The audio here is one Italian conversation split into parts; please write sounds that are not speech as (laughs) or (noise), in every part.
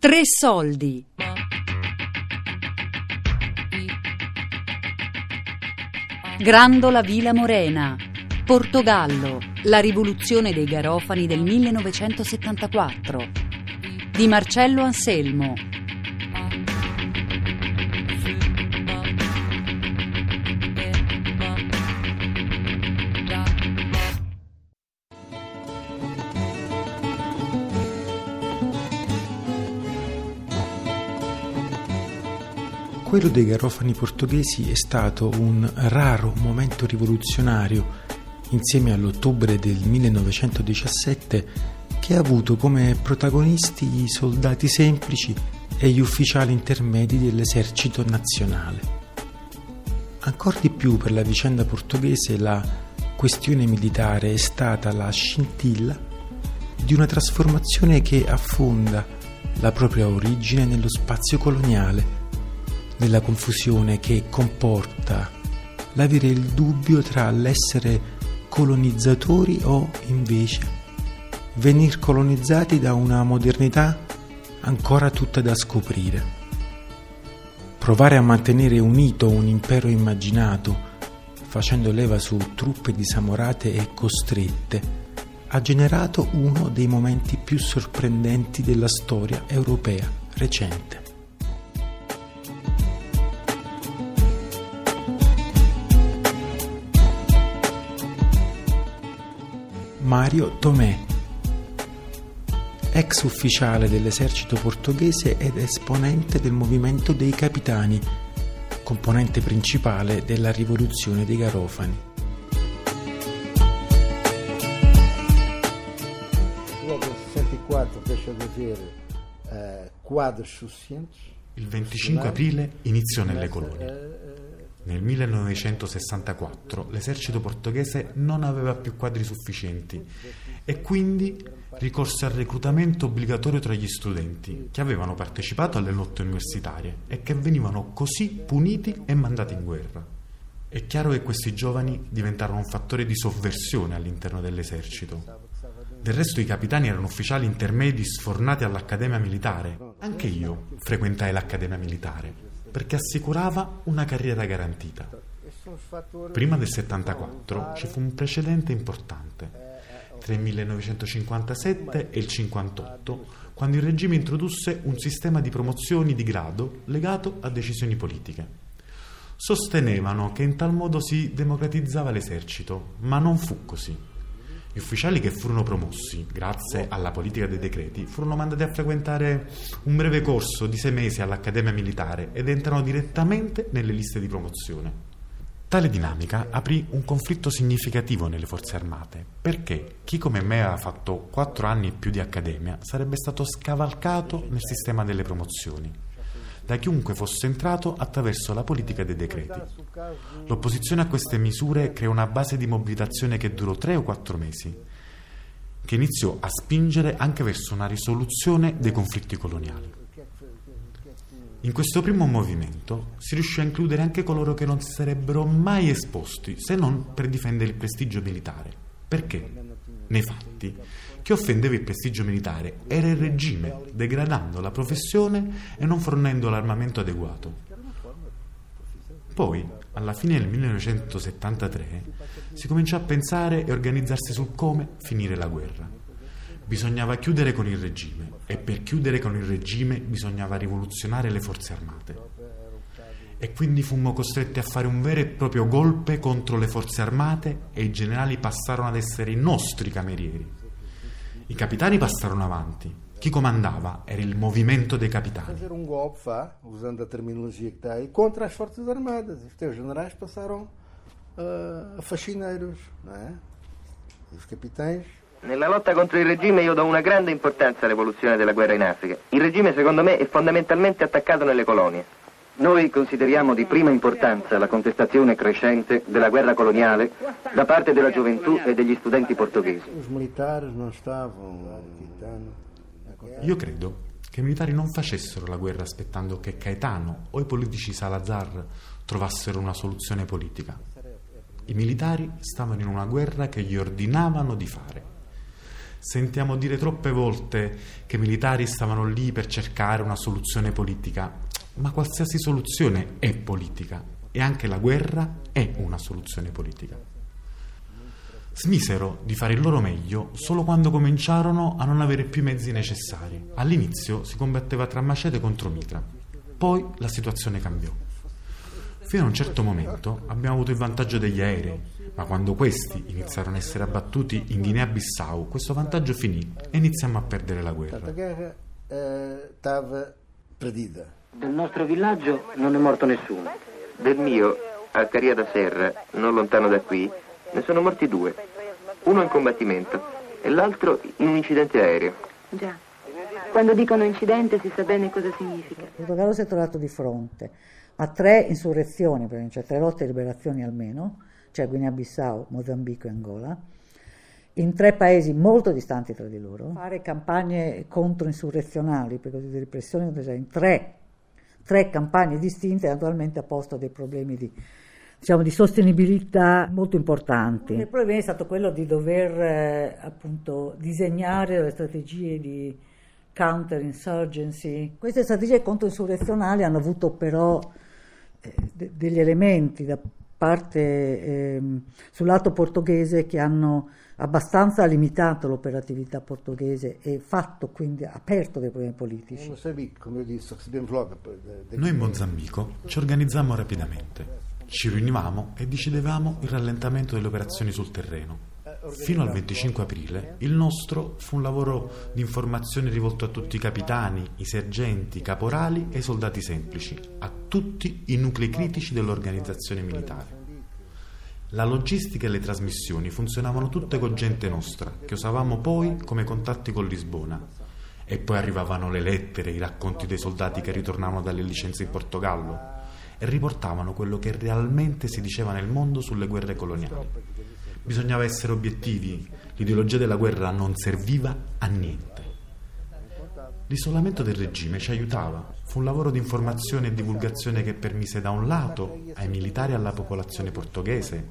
Tre soldi. Grandola Vila Morena. Portogallo. La rivoluzione dei Garofani del 1974. Di Marcello Anselmo. Quello dei garofani portoghesi è stato un raro momento rivoluzionario insieme all'ottobre del 1917 che ha avuto come protagonisti i soldati semplici e gli ufficiali intermedi dell'esercito nazionale. Ancora di più per la vicenda portoghese la questione militare è stata la scintilla di una trasformazione che affonda la propria origine nello spazio coloniale nella confusione che comporta l'avere il dubbio tra l'essere colonizzatori o invece venir colonizzati da una modernità ancora tutta da scoprire. Provare a mantenere unito un impero immaginato, facendo leva su truppe disamorate e costrette, ha generato uno dei momenti più sorprendenti della storia europea recente. Mario Tomé, ex ufficiale dell'esercito portoghese ed esponente del movimento dei capitani, componente principale della rivoluzione dei Garofani. Logo em 64 deixa de haver quadros suficientes. Il 25 aprile iniziò nelle colonie. Nel 1964 l'esercito portoghese non aveva più quadri sufficienti e quindi ricorse al reclutamento obbligatorio tra gli studenti che avevano partecipato alle lotte universitarie e che venivano così puniti e mandati in guerra. È chiaro che questi giovani diventarono un fattore di sovversione all'interno dell'esercito. Del resto i capitani erano ufficiali intermedi sfornati all'Accademia Militare. Anche io frequentai l'Accademia Militare perché assicurava una carriera garantita. Prima del 74 ci fu un precedente importante. Tra il 1957 e il 58, quando il regime introdusse un sistema di promozioni di grado legato a decisioni politiche. Sostenevano che in tal modo si democratizzava l'esercito, ma non fu così. Gli ufficiali che furono promossi, grazie alla politica dei decreti, furono mandati a frequentare un breve corso di sei mesi all'Accademia Militare ed entrarono direttamente nelle liste di promozione. Tale dinamica aprì un conflitto significativo nelle forze armate, perché chi come me aveva fatto quattro anni e più di accademia sarebbe stato scavalcato nel sistema delle promozioni da chiunque fosse entrato attraverso la politica dei decreti. L'opposizione a queste misure creò una base di mobilitazione che durò tre o quattro mesi, che iniziò a spingere anche verso una risoluzione dei conflitti coloniali. In questo primo movimento si riuscì a includere anche coloro che non si sarebbero mai esposti se non per difendere il prestigio militare. Perché? Nei fatti, chi offendeva il prestigio militare era il regime, degradando la professione e non fornendo l'armamento adeguato. Poi, alla fine del 1973, si cominciò a pensare e organizzarsi sul come finire la guerra. Bisognava chiudere con il regime e per chiudere con il regime bisognava rivoluzionare le forze armate. E quindi fummo costretti a fare un vero e proprio golpe contro le forze armate e i generali passarono ad essere i nostri camerieri. I capitani passarono avanti. Chi comandava era il movimento dei capitani. Fazer um golpe, fa, usando a terminologia que está aí, contra as Forças Armadas. Os teus generais passaram uh, a faxineiros, não é? Os capitães nella lotta contro il regime io do una grande importanza all'evoluzione della guerra in Africa. Il regime, secondo me, è fondamentalmente attaccato nelle colonie. Noi consideriamo di prima importanza la contestazione crescente della guerra coloniale da parte della gioventù e degli studenti portoghesi. Io credo che i militari non facessero la guerra aspettando che Caetano o i politici Salazar trovassero una soluzione politica. I militari stavano in una guerra che gli ordinavano di fare. Sentiamo dire troppe volte che i militari stavano lì per cercare una soluzione politica, ma qualsiasi soluzione è politica e anche la guerra è una soluzione politica. Smisero di fare il loro meglio solo quando cominciarono a non avere più i mezzi necessari. All'inizio si combatteva tra Macete contro Mitra, poi la situazione cambiò. Fino a un certo momento abbiamo avuto il vantaggio degli aerei, ma quando questi iniziarono a essere abbattuti in Guinea-Bissau, questo vantaggio finì e iniziamo a perdere la guerra. La guerra eh, stava perdita. Del nostro villaggio non è morto nessuno. Del mio, a Caria da Serra, non lontano da qui, ne sono morti due. Uno in combattimento e l'altro in un incidente aereo. Già. Quando dicono incidente si sa bene cosa significa. Portogallo si è trovato di fronte a tre insurrezioni, c'è tre lotte di liberazioni almeno, cioè Guinea-Bissau, Mozambico e Angola, in tre paesi molto distanti tra di loro, fare campagne controinsurrezionali, per così di repressione, in tre, tre campagne distinte, naturalmente a posto dei problemi di, diciamo, di sostenibilità molto importanti. Il problema è stato quello di dover eh, appunto disegnare le strategie di counterinsurgency. Queste strategie controinsurrezionali hanno avuto però eh, de- degli elementi da parte ehm, sul lato portoghese che hanno abbastanza limitato l'operatività portoghese e fatto quindi aperto dei problemi politici. Noi in Mozambico ci organizzammo rapidamente, ci riunivamo e decidevamo il rallentamento delle operazioni sul terreno. Fino al 25 aprile il nostro fu un lavoro di informazione rivolto a tutti i capitani, i sergenti, i caporali e i soldati semplici, a tutti i nuclei critici dell'organizzazione militare. La logistica e le trasmissioni funzionavano tutte con gente nostra, che usavamo poi come contatti con Lisbona. E poi arrivavano le lettere, i racconti dei soldati che ritornavano dalle licenze in Portogallo e riportavano quello che realmente si diceva nel mondo sulle guerre coloniali. Bisognava essere obiettivi, l'ideologia della guerra non serviva a niente. L'isolamento del regime ci aiutava, fu un lavoro di informazione e divulgazione che permise da un lato ai militari e alla popolazione portoghese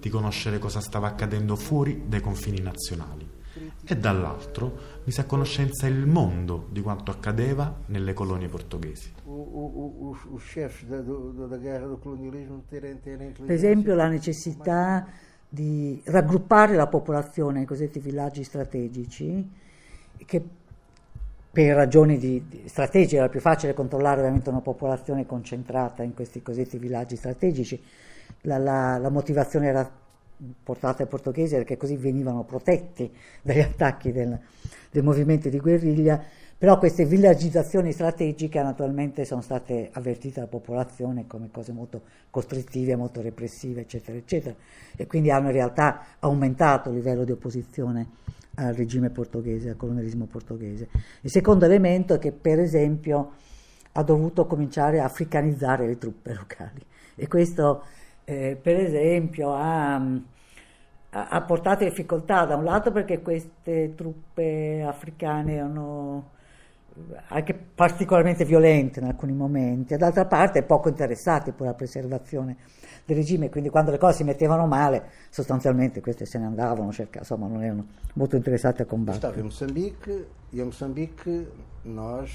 di conoscere cosa stava accadendo fuori dai confini nazionali e dall'altro mise a conoscenza il mondo di quanto accadeva nelle colonie portoghesi. Per esempio la necessità di raggruppare la popolazione nei cosiddetti villaggi strategici, che per ragioni di, di strategiche era più facile controllare ovviamente una popolazione concentrata in questi cosiddetti villaggi strategici, la, la, la motivazione era portata ai portoghesi perché così venivano protetti dagli attacchi del, dei movimenti di guerriglia però queste villagizzazioni strategiche naturalmente sono state avvertite dalla popolazione come cose molto costrittive, molto repressive, eccetera, eccetera, e quindi hanno in realtà aumentato il livello di opposizione al regime portoghese, al colonialismo portoghese. Il secondo elemento è che, per esempio, ha dovuto cominciare a africanizzare le truppe locali e questo, eh, per esempio, ha ha portato difficoltà da un lato perché queste truppe africane erano anche particolarmente violente in alcuni momenti, e d'altra parte poco interessati per la preservazione del regime, quindi quando le cose si mettevano male, sostanzialmente queste se ne andavano, cerca, insomma non erano molto interessati a combattere. Stavo in Mozambique, e a Mozambique noi...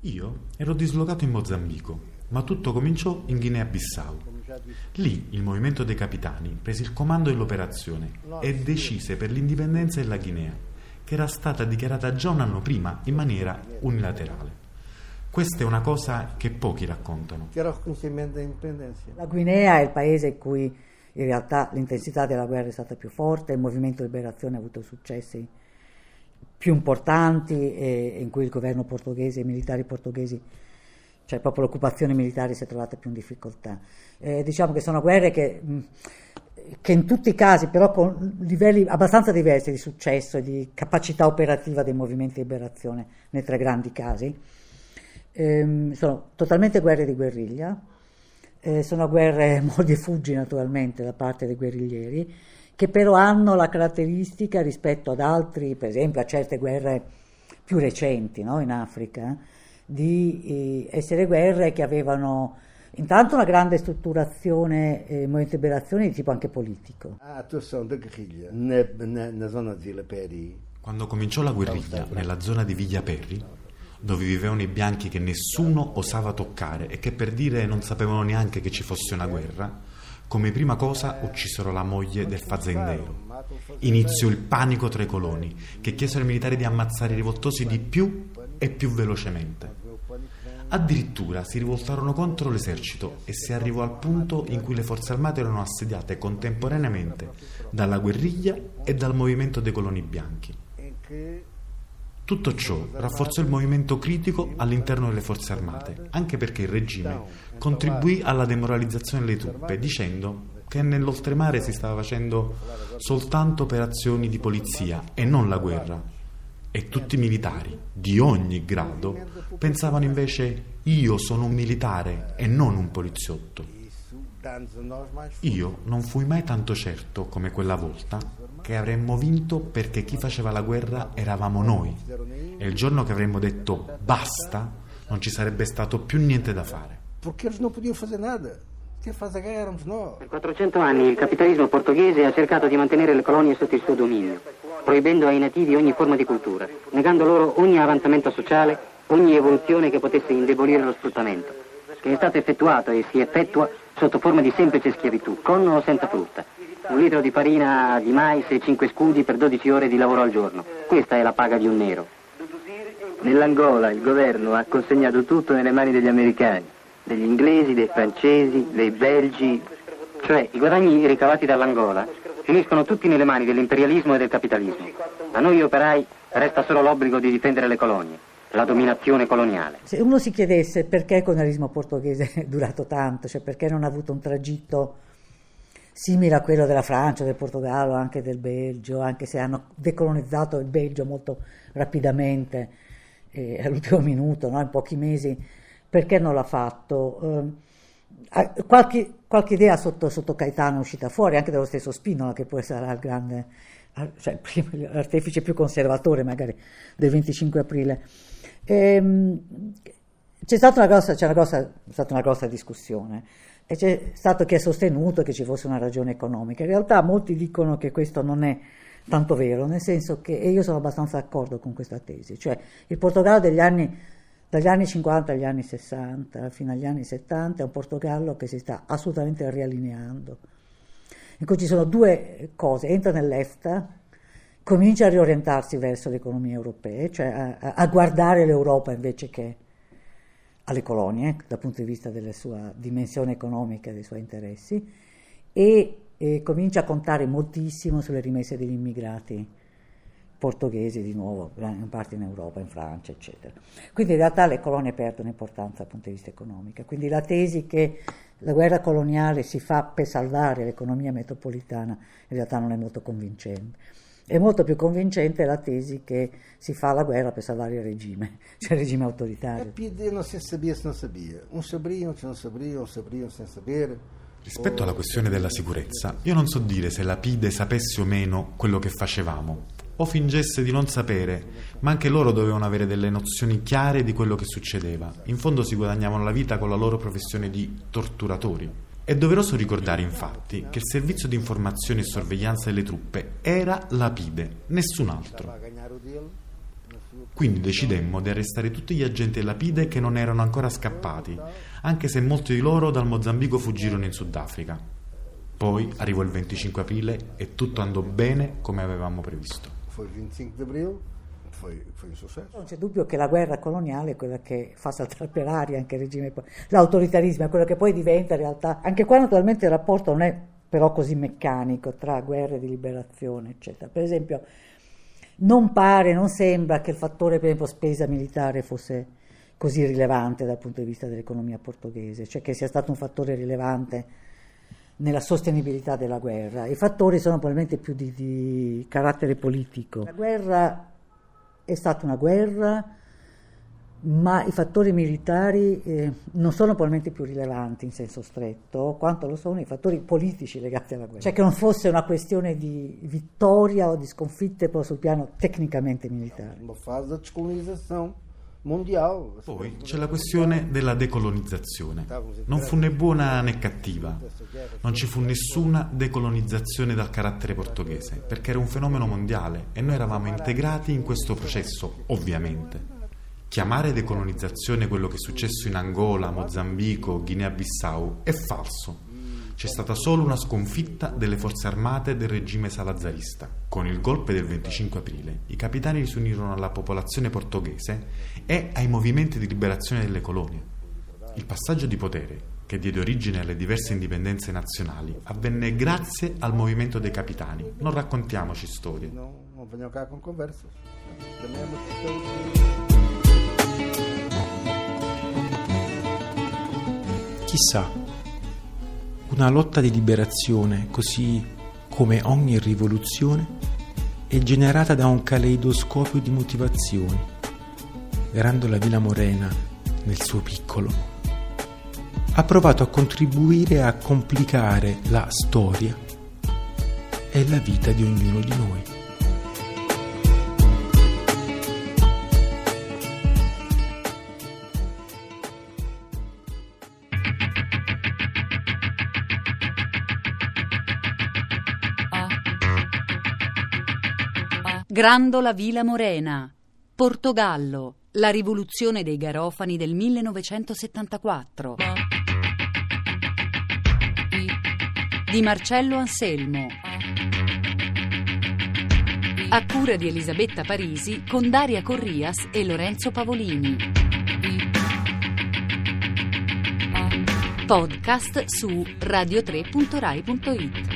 Io ero dislocato in Mozambico, ma tutto cominciò in Guinea-Bissau. Lì il movimento dei capitani prese il comando dell'operazione e decise per l'indipendenza della Guinea che era stata dichiarata già un anno prima in maniera unilaterale. Questa è una cosa che pochi raccontano. La Guinea è il paese in cui in realtà l'intensità della guerra è stata più forte, il movimento di liberazione ha avuto successi più importanti e in cui il governo portoghese e i militari portoghesi, cioè proprio l'occupazione militare si è trovata più in difficoltà. Eh, diciamo che sono guerre che mh, che in tutti i casi però con livelli abbastanza diversi di successo e di capacità operativa dei movimenti di liberazione nei tre grandi casi. Ehm, sono totalmente guerre di guerriglia, eh, sono guerre (laughs) mordi e fuggi naturalmente da parte dei guerriglieri, che però hanno la caratteristica rispetto ad altri, per esempio a certe guerre più recenti no, in Africa, di eh, essere guerre che avevano Intanto una grande strutturazione e movimento di liberazione di tipo anche politico. A atuação da guerrilha na, na, na zona de Villa Peri Quando cominciò la guerriglia nella zona di Viglia Perri, dove vivevano i bianchi che nessuno osava toccare e che per dire non sapevano neanche che ci fosse una guerra, come prima cosa uccisero la moglie del fazendero. Iniziò il panico tra i coloni, che chiesero ai militari di ammazzare i rivoltosi di più e più velocemente. Addirittura si rivoltarono contro l'esercito e si arrivò al punto in cui le forze armate erano assediate contemporaneamente dalla guerriglia e dal movimento dei coloni bianchi. Tutto ciò rafforzò il movimento critico all'interno delle forze armate, anche perché il regime contribuì alla demoralizzazione delle truppe, dicendo che nell'oltremare si stava facendo soltanto operazioni di polizia e non la guerra. E tutti i militari, di ogni grado, pensavano invece io sono un militare e non un poliziotto. Io non fui mai tanto certo come quella volta che avremmo vinto perché chi faceva la guerra eravamo noi e il giorno che avremmo detto basta non ci sarebbe stato più niente da fare. Eles não podiam fazer nada. Per 400 anni il capitalismo portoghese ha cercato di mantenere le colonie sotto il suo dominio, proibendo ai nativi ogni forma di cultura, negando loro ogni avanzamento sociale, ogni evoluzione che potesse indebolire lo sfruttamento, che è stato effettuato e si effettua sotto forma di semplice schiavitù, con o senza frutta. Un litro di farina di mais e 5 scudi per 12 ore di lavoro al giorno. Questa è la paga di un nero. Nell'Angola il governo ha consegnato tutto nelle mani degli americani, degli inglesi, dei francesi, dei belgi. Cioè, i guadagni ricavati dall'Angola finiscono tutti nelle mani dell'imperialismo e del capitalismo. A noi operai resta solo l'obbligo di difendere le colonie, la dominazione coloniale. Se uno si chiedesse perché il colonialismo portoghese è durato tanto, cioè perché non ha avuto un tragitto simile a quello della Francia, del Portogallo, anche del Belgio, anche se hanno decolonizzato il Belgio molto rapidamente, eh, all'ultimo minuto, no? in pochi mesi, perché non l'ha fatto? Eh, qualche, qualche, idea sotto, sotto Caetano è uscita fuori, anche dello stesso Spinola, che poi sarà il grande, cioè, (laughs) l'artefice più conservatore magari del 25 aprile. Eh, c'è stata una grossa, una grossa, stata una grossa discussione e c'è stato chi ha sostenuto che ci fosse una ragione economica. In realtà molti dicono che questo non è tanto vero, nel senso che, e io sono abbastanza d'accordo con questa tesi, cioè il Portogallo degli anni, dagli anni 50 agli anni 60 fino agli anni 70 è un Portogallo che si sta assolutamente riallineando, in cui ci sono due cose, entra nell'EFTA, comincia a riorientarsi verso le economie europee, cioè a, a guardare l'Europa invece che alle colonie dal punto di vista della sua dimensione economica e dei suoi interessi e, e comincia a contare moltissimo sulle rimesse degli immigrati portoghesi di nuovo, in parte in Europa, in Francia, eccetera. Quindi in realtà le colonie perdono importanza dal punto di vista economico. Quindi la tesi che la guerra coloniale si fa per salvare l'economia metropolitana in realtà non è molto convincente. È molto più convincente la tesi che si fa la guerra per salvare il regime, (laughs) cioè il regime autoritario. PD non si sabia se non sabia. Un sabria, un non sabria, un sabria senza sapere. Rispetto alla questione della sicurezza, io non so dire se la PIDE sapesse o meno quello che facevamo, o fingesse di non sapere, ma anche loro dovevano avere delle nozioni chiare di quello che succedeva. In fondo si guadagnavano la vita con la loro professione di torturatori. È doveroso ricordare infatti che il servizio di informazione e sorveglianza delle truppe era la PIDE, nessun altro. Quindi decidemmo di arrestare tutti gli agenti della PIDE che non erano ancora scappati, anche se molti di loro dal Mozambico fuggirono in Sudafrica. Poi arrivò il 25 aprile e tutto andò bene come avevamo previsto. Fu il 25 aprile, fu, fu un successo. Non c'è dubbio che la guerra coloniale è quella che fa saltare per aria anche il regime, l'autoritarismo è quello che poi diventa in realtà. Anche qua naturalmente il rapporto non è però così meccanico tra guerre di liberazione, eccetera. Per esempio, non pare, non sembra che il fattore, per esempio, spesa militare fosse così rilevante dal punto di vista dell'economia portoghese, cioè che sia stato un fattore rilevante nella sostenibilità della guerra. I fattori sono probabilmente più di, di carattere politico. La guerra è stata una guerra, ma i fattori militari eh, non sono probabilmente più rilevanti in senso stretto quanto lo sono i fattori politici legati alla guerra. Cioè che non fosse una questione di vittoria o di sconfitte sul piano tecnicamente militare. Uma fase da descolonização. Poi c'è la questione della decolonizzazione. Non fu né buona né cattiva. Non ci fu nessuna decolonizzazione dal carattere portoghese, perché era un fenomeno mondiale e noi eravamo integrati in questo processo, ovviamente. Chiamare decolonizzazione quello che è successo in Angola, Mozambico, Guinea-Bissau è falso. C'è stata solo una sconfitta delle forze armate del regime salazarista. Con il golpe del 25 aprile, i capitani si unirono alla popolazione portoghese e ai movimenti di liberazione delle colonie. Il passaggio di potere, che diede origine alle diverse indipendenze nazionali, avvenne grazie al movimento dei capitani. Non raccontiamoci storie. Non Chissà, una lotta di liberazione, così come ogni rivoluzione, è generata da un caleidoscopio di motivazioni. Grandola Villa Morena, nel suo piccolo, ha provato a contribuire a complicare la storia e la vita di ognuno di noi. Grandola Vila Morena, Portogallo, la rivoluzione dei Garofani del 1974. Di Marcello Anselmo. A cura di Elisabetta Parisi con Daria Corrias e Lorenzo Pavolini. Podcast su radio3.rai.it.